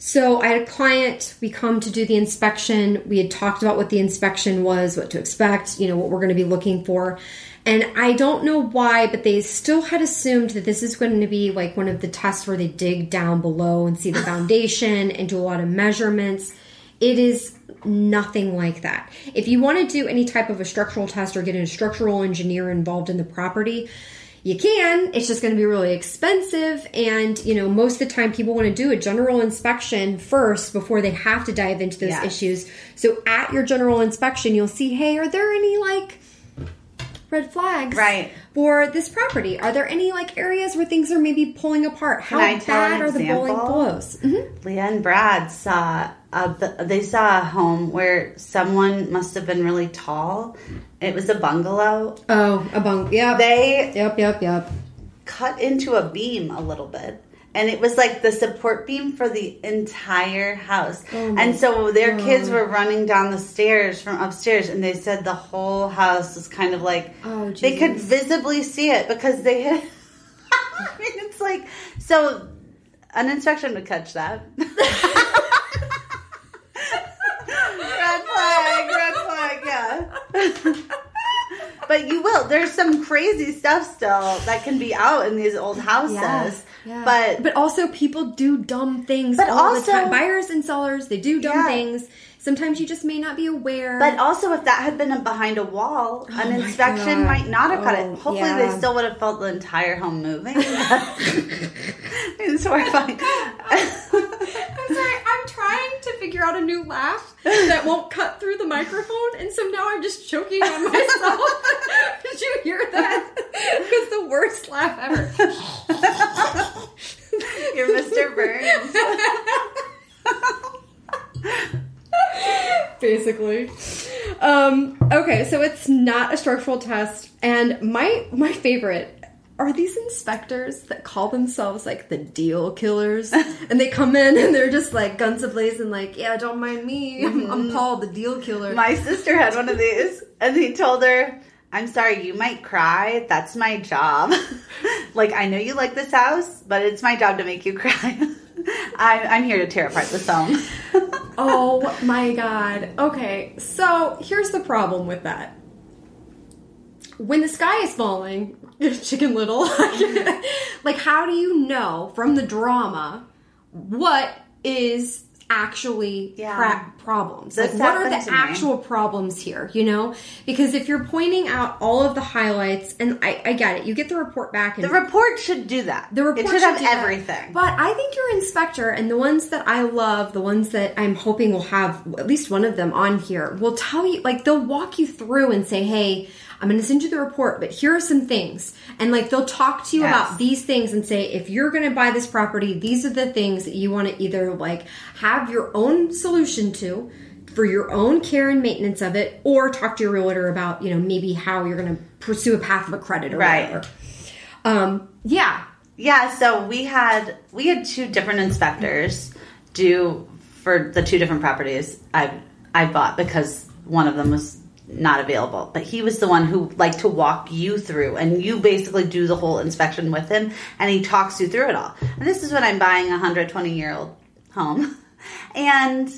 Speaker 1: So I had a client, we come to do the inspection. We had talked about what the inspection was, what to expect, you know, what we're going to be looking for. And I don't know why, but they still had assumed that this is going to be like one of the tests where they dig down below and see the [laughs] foundation and do a lot of measurements. It is nothing like that. If you want to do any type of a structural test or get a structural engineer involved in the property, you can. It's just going to be really expensive. And, you know, most of the time people want to do a general inspection first before they have to dive into those
Speaker 2: Yes.
Speaker 1: issues. So at your general inspection, you'll see, hey, are there any like red flags
Speaker 2: Right.
Speaker 1: for this property? Are there any like areas where things are maybe pulling apart? How
Speaker 2: I tell an
Speaker 1: bad are the bowling blows? Mhm.
Speaker 2: Leah and Brad saw a, they saw a home where someone must have been really tall. It was a bungalow.
Speaker 1: Oh, a bunk. Yeah.
Speaker 2: They
Speaker 1: yep, yep, yep.
Speaker 2: cut into a beam a little bit. And it was like the support beam for the entire house.
Speaker 1: Oh
Speaker 2: and so their
Speaker 1: God.
Speaker 2: kids were running down the stairs from upstairs, and they said the whole house was kind of like
Speaker 1: Oh,
Speaker 2: they could visibly see it because they had. [laughs] I mean, it's like so an inspection would catch that. [laughs] red flag, red flag, yeah. [laughs] but you will. There's some crazy stuff still that can be out in these old houses.
Speaker 1: Yeah.
Speaker 2: But
Speaker 1: but also people do dumb things
Speaker 2: But
Speaker 1: all
Speaker 2: also-
Speaker 1: the time. Buyers and sellers, they do dumb
Speaker 2: Yeah.
Speaker 1: things. Sometimes you just may not be aware.
Speaker 2: But also, if that had been behind a wall, oh an
Speaker 1: Oh my
Speaker 2: inspection
Speaker 1: God.
Speaker 2: might not have cut
Speaker 1: Oh,
Speaker 2: it. Hopefully,
Speaker 1: yeah.
Speaker 2: they still would have felt the entire home moving. [laughs] it's horrifying. [laughs]
Speaker 1: I'm sorry, I'm trying to figure out a new laugh [laughs] that won't cut through the microphone, and so now I'm just choking on myself. [laughs] Did you hear that? It was the worst laugh ever.
Speaker 2: You're Mr. Burns. [laughs]
Speaker 1: basically. Um, okay, so it's not a structural test, and my my favorite are these inspectors that call themselves like the deal killers, [laughs] and they come in and they're just like guns ablaze and like, yeah, don't mind me, I'm, I'm mm-hmm. Paul, the deal killer.
Speaker 2: My sister had one of these, and he told her, I'm sorry, you might cry. That's my job. [laughs] like, I know you like this house, but it's my job to make you cry. [laughs] I, I'm here to tear apart this home.
Speaker 1: oh my god. Okay, so here's the problem with that. when the sky is falling, Chicken Little, [laughs] like how do you know from the drama what is actually
Speaker 2: Yeah.
Speaker 1: problems?
Speaker 2: This
Speaker 1: like what are the
Speaker 2: to me.
Speaker 1: actual problems here? You know, because if you're pointing out all of the highlights, and I, I get it, you get the report back and
Speaker 2: The report should do that.
Speaker 1: the report
Speaker 2: it should, have
Speaker 1: do that.
Speaker 2: everything.
Speaker 1: But I think your inspector and the ones that I love, the ones that I'm hoping will have at least one of them on here, will tell you, like, they'll walk you through and say, hey, I'm going to send you the report, but here are some things. And, like, they'll talk to you
Speaker 2: Yes.
Speaker 1: about these things and say, if you're going to buy this property, these are the things that you want to either, like, have your own solution to for your own care and maintenance of it, or talk to your realtor about, you know, maybe how you're going to pursue a path of a credit or
Speaker 2: Right.
Speaker 1: whatever. Um, yeah,
Speaker 2: Yeah, so we had we had two different inspectors do for the two different properties I I bought because one of them was not available. But he was the one who liked to walk you through and you basically do the whole inspection with him and he talks you through it all. And this is when I'm buying a 120 year old home. [laughs] And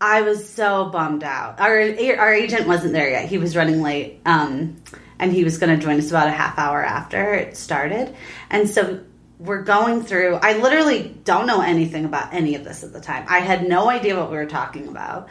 Speaker 2: I was so bummed out. Our our agent wasn't there yet. He was running late, um, and he was going to join us about a half hour after it started. And so we're going through. I literally don't know anything about any of this at the time. I had no idea what we were talking about.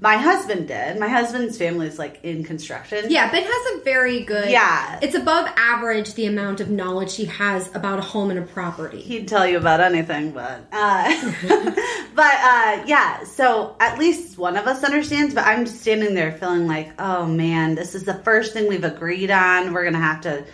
Speaker 2: My husband did. My husband's family is like in construction.
Speaker 1: Yeah, Ben has a very good.
Speaker 2: Yeah.
Speaker 1: It's above average the amount of knowledge he has about a home and a property.
Speaker 2: he'd tell you about anything, but uh, [laughs] but uh, yeah. So at least one of us understands. But I'm just standing there feeling like, oh man, this is the first thing we've agreed on. We're gonna have to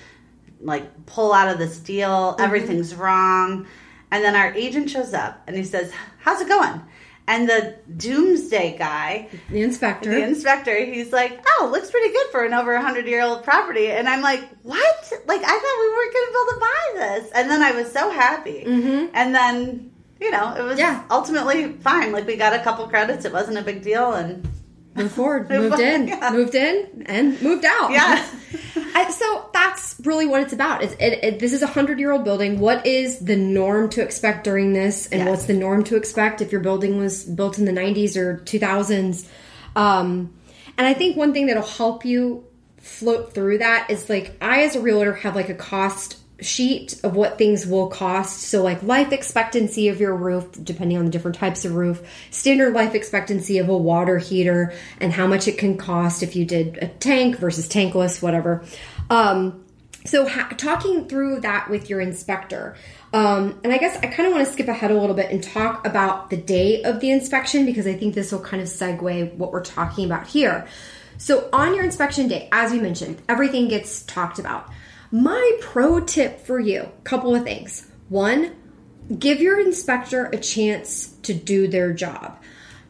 Speaker 2: like pull out of this deal. Everything's wrong. And then our agent shows up and he says, "How's it going?" And the doomsday guy
Speaker 1: the inspector.
Speaker 2: the inspector, he's like, "Oh, looks pretty good for an over hundred year old property." And I'm like, "What? Like I thought we weren't going to be able to buy this." And then I was so happy. Mm-hmm. And then you know, it was
Speaker 1: Yeah.
Speaker 2: ultimately fine. Like we got a couple credits. It wasn't a big deal, and
Speaker 1: moved forward, [laughs] moved in,
Speaker 2: yeah.
Speaker 1: moved in, and moved out.
Speaker 2: Yeah. [laughs]
Speaker 1: I, so that's really what it's about. It's, it, it, this is a hundred year old building. What is the norm to expect during this, and what's the norm to expect if your building was built in the '90s or 2000s? Um, and I think one thing that'll help you float through that is like I, as a realtor, have like a cost sheet of what things will cost. So, like life expectancy of your roof, depending on the different types of roof, standard life expectancy of a water heater, and how much it can cost if you did a tank versus tankless, whatever. Um, so, ha- talking through that with your inspector. Um, and I guess I kind of want to skip ahead a little bit and talk about the day of the inspection because I think this will kind of segue what we're talking about here. So, on your inspection day, as we mentioned, everything gets talked about. My pro tip for you couple of things. One, give your inspector a chance to do their job.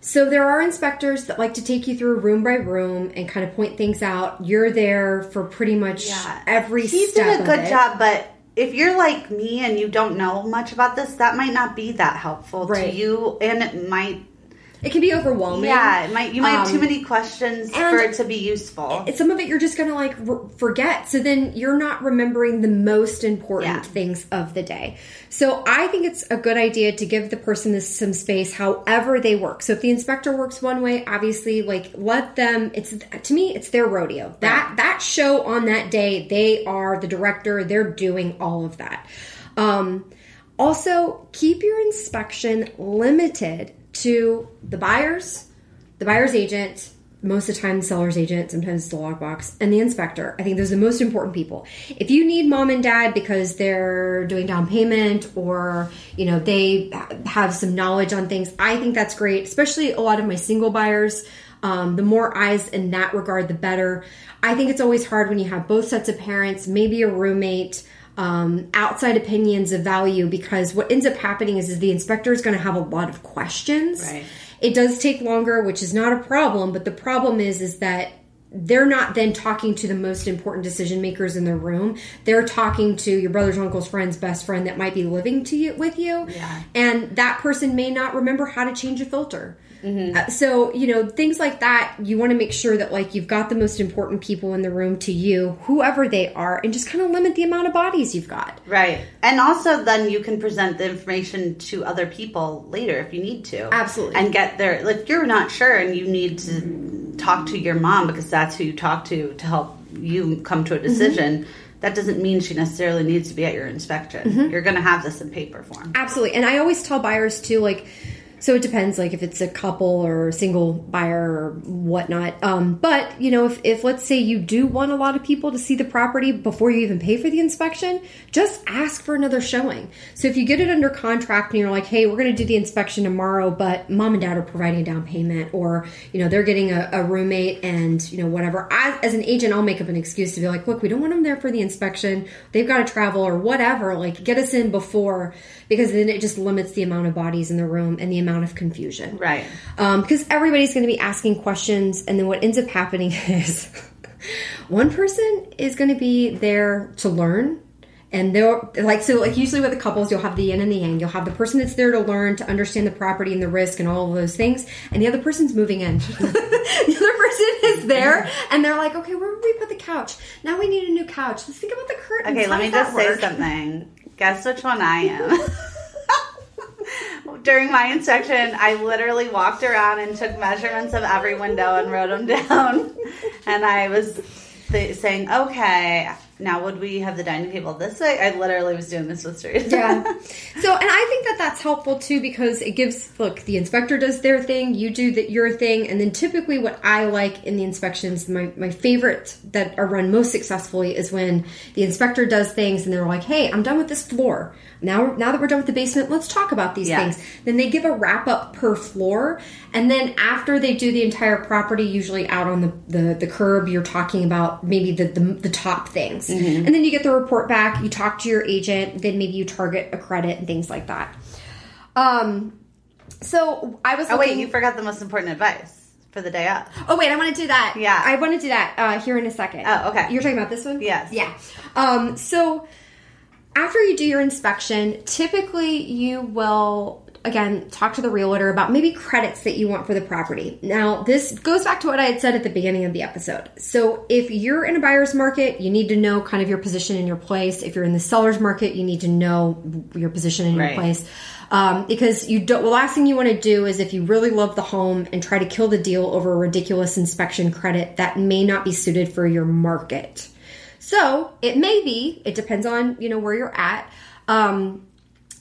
Speaker 1: So there are inspectors that like to take you through room by room and kind of point things out. You're there for pretty much every
Speaker 2: he
Speaker 1: step.
Speaker 2: did a good job. But if you're like me and you don't know much about this, that might not be that helpful
Speaker 1: Right.
Speaker 2: to you, and it might.
Speaker 1: It can be overwhelming.
Speaker 2: Yeah, it might. You might have too
Speaker 1: Um,
Speaker 2: many questions for it to be useful.
Speaker 1: some of it you're just gonna like r- forget so then you're not remembering the most important
Speaker 2: Yeah.
Speaker 1: things of the day so i think it's a good idea to give the person this some space however they work so if the inspector works one way obviously like let them it's to me it's their rodeo that that show on that day they are the director they're doing all of that um also keep your inspection limited to the buyers the buyer's agent, most of the time the seller's agent, sometimes the lockbox, and the inspector. I think those are the most important people. If you need mom and dad because they're doing down payment or you know they have some knowledge on things, I think that's great. Especially a lot of my single buyers. Um, the more eyes in that regard, the better. I think it's always hard when you have both sets of parents, maybe a roommate um, outside opinions of value because what ends up happening is, is the inspector is going to have a lot of questions
Speaker 2: Right.
Speaker 1: it does take longer which is not a problem but the problem is is that they're not then talking to the most important decision makers in the room they're talking to your brother's uncle's friend's best friend that might be living to you with you
Speaker 2: Yeah.
Speaker 1: and that person may not remember how to change a filter
Speaker 2: Mm-hmm.
Speaker 1: Uh, so you know things like that you want to make sure that like you've got the most important people in the room to you whoever they are and just kind of limit the amount of bodies you've got
Speaker 2: Right. And also then you can present the information to other people later if you need to.
Speaker 1: Absolutely.
Speaker 2: And get their like you're not sure and you need to talk to your mom because that's who you talk to to help you come to a decision, that doesn't mean she necessarily needs to be at your inspection. You're going to have this in paper form.
Speaker 1: Absolutely. And I always tell buyers too, like, so it depends, like if it's a couple or single buyer or whatnot. Um, but you know, if, if let's say you do want a lot of people to see the property before you even pay for the inspection, just ask for another showing. So if you get it under contract and you're like, hey, we're going to do the inspection tomorrow, but mom and dad are providing a down payment, or you know, they're getting a, a roommate and you know whatever. As, as an agent, I'll make up an excuse to be like, look, we don't want them there for the inspection. They've got to travel or whatever. Like, get us in before because then it just limits the amount of bodies in the room and the amount of confusion.
Speaker 2: Right.
Speaker 1: Um, because everybody's going to be asking questions, and then what ends up happening [laughs] is one person is going to be there to learn. And they're like so like usually with the couples you'll have the yin and the yang. You'll have the person that's there to learn, to understand the property and the risk and all of those things, and the other person's moving in. [laughs] the other person is there and they're like, Okay, where would we put the couch? Now we need a new couch. Let's think about the curtains.
Speaker 2: Okay,
Speaker 1: How
Speaker 2: let me just
Speaker 1: that
Speaker 2: say something. Guess which one I am. [laughs] During my inspection, I literally walked around and took measurements of every window and wrote them [laughs] down. And I was th- saying, okay, now would we have the dining table this way? I literally was doing this with Teresa.
Speaker 1: yeah. [laughs] So, and I think that that's helpful too because it gives look the inspector does their thing, you do the, your thing, and then typically what I like in the inspections, my my favorite that are run most successfully is when the inspector does things and they're like, "Hey, I'm done with this floor. Now, now that we're done with the basement, let's talk about these
Speaker 2: Yes.
Speaker 1: things." Then they give a wrap up per floor, and then after they do the entire property, usually out on the the, the curb, you're talking about maybe the the, the top things, and then you get the report back. You talk to your agent, then maybe you target a credit and things like that. Um, so I was.
Speaker 2: Oh, wait,
Speaker 1: looking-
Speaker 2: you forgot the most important advice for the day of.
Speaker 1: Oh wait, I want to do that.
Speaker 2: Yeah.
Speaker 1: I want to do that uh, here in a second.
Speaker 2: Oh, okay.
Speaker 1: You're talking about this one?
Speaker 2: Yes.
Speaker 1: Yeah. Um, so after you do your inspection, typically you will again talk to the realtor about maybe credits that you want for the property. Now, this goes back to what I had said at the beginning of the episode. So, if you're in a buyer's market, you need to know kind of your position in your place. If you're in the seller's market, you need to know your position in
Speaker 2: Right.
Speaker 1: your place. Um, because you don't, the last thing you want to do is if you really love the home and try to kill the deal over a ridiculous inspection credit that may not be suited for your market. So it may be. It depends on you know where you're at. Um,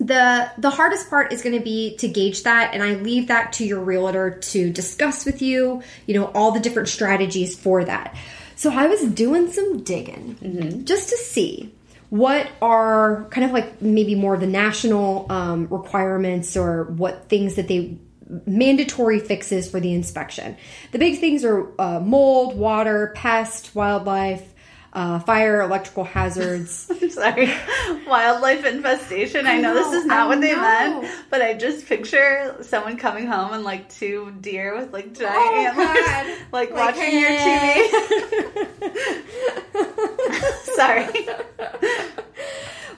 Speaker 1: the the hardest part is going to be to gauge that, and I leave that to your realtor to discuss with you. You know all the different strategies for that. So I was doing some digging just to see what are kind of like maybe more of the national um, requirements or what things that they mandatory fixes for the inspection. The big things are uh, mold, water, pest, wildlife, uh, fire, electrical hazards. [laughs]
Speaker 2: I'm sorry. Wildlife infestation. I,
Speaker 1: I
Speaker 2: know, this is not
Speaker 1: I
Speaker 2: what they meant, but I just picture someone coming home and like two deer with like giant
Speaker 1: Oh,
Speaker 2: antlers, [laughs] like,
Speaker 1: Like,
Speaker 2: watching your TV. [laughs] sorry.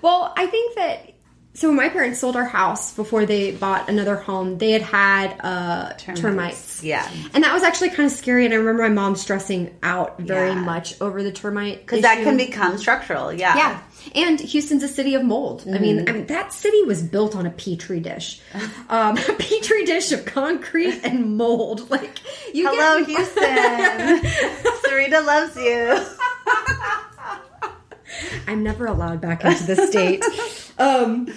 Speaker 1: Well, I think that so when my parents sold our house before they bought another home, they had had uh, termites.
Speaker 2: Yeah.
Speaker 1: And that was actually kind of scary. And I remember my mom stressing out very
Speaker 2: Yeah.
Speaker 1: much over the termite.
Speaker 2: Because that can become structural. Yeah.
Speaker 1: Yeah. And Houston's a city of mold. I, mean, I mean, that city was built on a petri dish. [laughs] Um, a petri dish of concrete and mold. [laughs] Like, you
Speaker 2: Hello,
Speaker 1: get,
Speaker 2: Houston. [laughs] Sarita loves you.
Speaker 1: I'm never allowed back into the state. [laughs] um,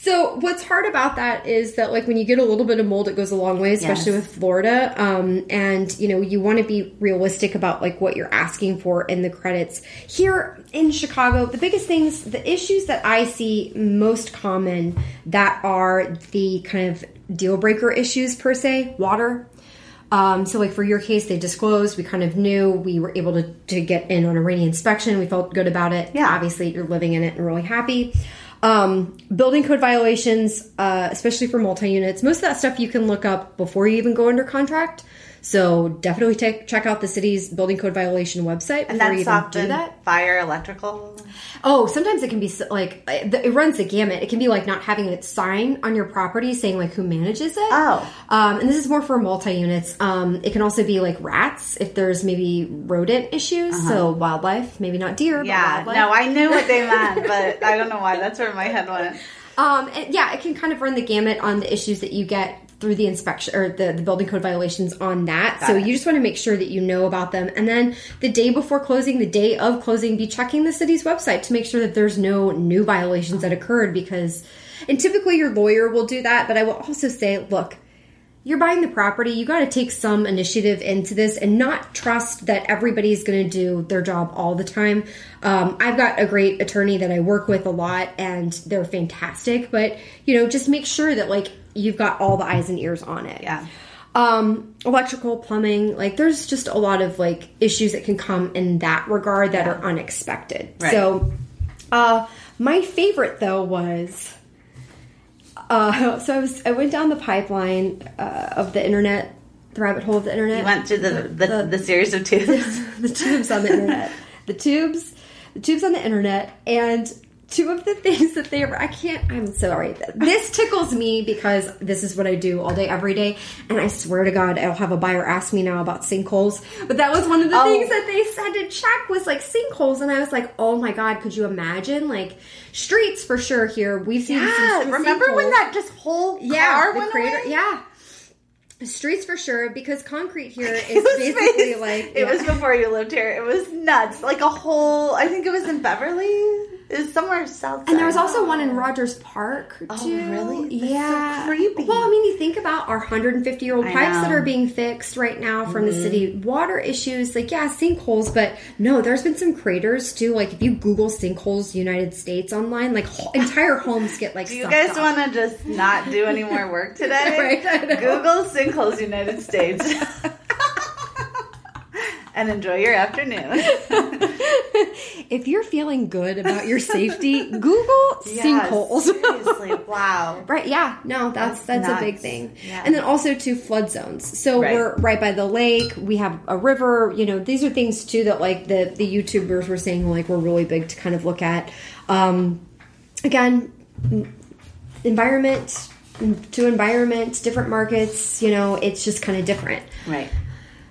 Speaker 1: so what's hard about that is that like when you get a little bit of mold, it goes a long way, especially
Speaker 2: Yes.
Speaker 1: with Florida. Um, and you know you want to be realistic about like what you're asking for in the credits. Here in Chicago, the biggest things, the issues that I see most common that are the kind of deal breaker issues per se, water. Um, so, like for your case, they disclosed. We kind of knew we were able to, to get in on a rainy inspection. We felt good about it.
Speaker 2: Yeah.
Speaker 1: Obviously, you're living in it and really happy. Um, building code violations, uh, especially for multi units, most of that stuff you can look up before you even go under contract. So, definitely take, check out the city's building code violation website
Speaker 2: And that's
Speaker 1: even
Speaker 2: often
Speaker 1: do that.
Speaker 2: fire, electrical.
Speaker 1: Oh, sometimes it can be so- like it runs the gamut. It can be like not having a sign on your property saying like who manages it.
Speaker 2: Oh.
Speaker 1: um, and this is more for multi units. Um, it can also be like rats if there's maybe rodent issues. So wildlife, maybe not deer.
Speaker 2: Uh-huh. Yeah.
Speaker 1: but wildlife.
Speaker 2: No, I knew what they meant, [laughs] but I don't know why. That's where my head went.
Speaker 1: Um, and yeah, it can kind of run the gamut on the issues that you get through the inspection or the, the building code violations on that. so
Speaker 2: it.
Speaker 1: you just want to make sure that you know about them. And then the day before closing, the day of closing, be checking the city's website to make sure that there's no new violations that occurred because, and typically your lawyer will do that. But I will also say, look, you're buying the property, you got to take some initiative into this and not trust that everybody's going to do their job all the time. Um, I've got a great attorney that I work with a lot and they're fantastic, but you know, just make sure that like you've got all the eyes and ears on it.
Speaker 2: Yeah.
Speaker 1: Um, electrical, plumbing, like there's just a lot of like issues that can come in that regard that are unexpected.
Speaker 2: Right.
Speaker 1: So, uh, my favorite though was uh, [laughs] so I was I went down the pipeline uh, of the internet, the rabbit hole of the internet.
Speaker 2: You went through the the, the, series of tubes. [laughs]
Speaker 1: the tubes on the internet, [laughs] the tubes, the tubes on the internet, and two of the things that they I can't. I'm sorry. This tickles me because this is what I do all day, every day, and I swear to God, I'll have a buyer ask me now about sinkholes. But that was one of the
Speaker 2: Oh.
Speaker 1: things that they said to check was like sinkholes, and I was like, oh my God, could you imagine? Like streets for sure here. We've seen
Speaker 2: yeah.
Speaker 1: some
Speaker 2: Remember when that just whole
Speaker 1: yeah the
Speaker 2: went
Speaker 1: crater
Speaker 2: away?
Speaker 1: yeah. Streets for sure because concrete here [laughs] is basically
Speaker 2: face-
Speaker 1: like
Speaker 2: it was before you lived here. It was nuts. Like a whole. I think it was in Beverly. It was somewhere south.
Speaker 1: And there was also one in Rogers Park too.
Speaker 2: Oh, really? That's so
Speaker 1: yeah.
Speaker 2: creepy.
Speaker 1: Well, I mean, you think about our 150 year old pipes that
Speaker 2: know. Mm-hmm.
Speaker 1: are being fixed right now from the city. Water issues, like yeah, sinkholes, but no, there's been some craters too. Like if you Google sinkholes United States online, like ho- entire homes get like. [laughs]
Speaker 2: Do you guys want to just not do any more work [laughs] today?
Speaker 1: Right,
Speaker 2: Google sinkholes United States. [laughs] and enjoy your afternoon. [laughs]
Speaker 1: If you're feeling good about your safety, [laughs] Google sinkholes.
Speaker 2: Seriously, wow. [laughs]
Speaker 1: Right, yeah, no, that's that's,
Speaker 2: That's
Speaker 1: a big thing.
Speaker 2: Yeah.
Speaker 1: And then also to flood zones. So
Speaker 2: Right.
Speaker 1: we're right by the lake. We have a river. You know, these are things too that like the the YouTubers were saying like we're really big to kind of look at. Um, again, environment to environment, different markets. You know, it's just kind of different.
Speaker 2: Right.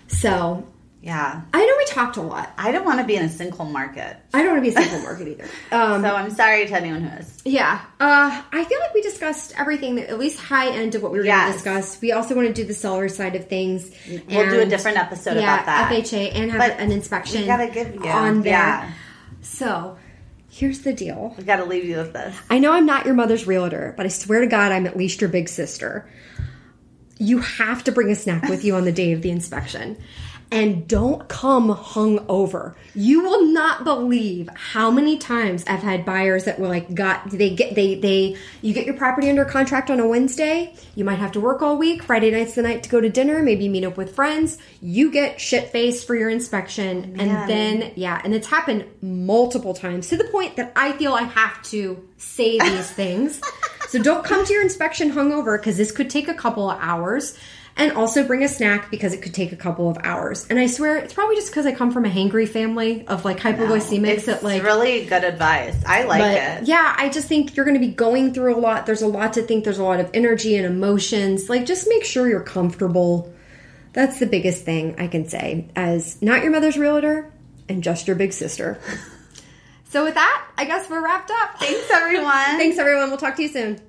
Speaker 1: So
Speaker 2: Yeah.
Speaker 1: I know we talked a lot.
Speaker 2: I don't want to be in a sinkhole market.
Speaker 1: I don't want to be a single [laughs] market either. Um,
Speaker 2: So I'm sorry to anyone who is.
Speaker 1: Yeah. Uh, I feel like we discussed everything that at least high end of what we were going to discuss. We also want to do the seller side of things.
Speaker 2: We'll do a different episode
Speaker 1: yeah,
Speaker 2: about that.
Speaker 1: FHA and have
Speaker 2: But
Speaker 1: an inspection
Speaker 2: we gotta give you-
Speaker 1: on there.
Speaker 2: yeah.
Speaker 1: So here's the deal.
Speaker 2: We got to leave you with this.
Speaker 1: I know I'm not your mother's realtor, but I swear to God, I'm at least your big sister. You have to bring a snack with you on the day of the inspection. And don't come hung over. You will not believe how many times I've had buyers that were like, got they get they they you get your property under contract on a Wednesday. You might have to work all week. Friday night's the night to go to dinner. Maybe meet up with friends. You get shit faced for your inspection,
Speaker 2: Man.
Speaker 1: and then yeah, and it's happened multiple times to the point that I feel I have to say these [laughs] things. So don't come to your inspection hungover because this could take a couple of hours. And also bring a snack because it could take a couple of hours. And I swear it's probably just because I come from a hangry family of like hypoglycemics
Speaker 2: It's
Speaker 1: that like
Speaker 2: really good advice. I like
Speaker 1: but
Speaker 2: it.
Speaker 1: yeah, I just think you're going to be going through a lot. There's a lot to think. There's a lot of energy and emotions. Like, just make sure you're comfortable. That's the biggest thing I can say as not your mother's realtor and just your big sister. [laughs] so, with that, I guess we're wrapped up.
Speaker 2: Thanks, everyone.
Speaker 1: Thanks, everyone. We'll talk to you soon.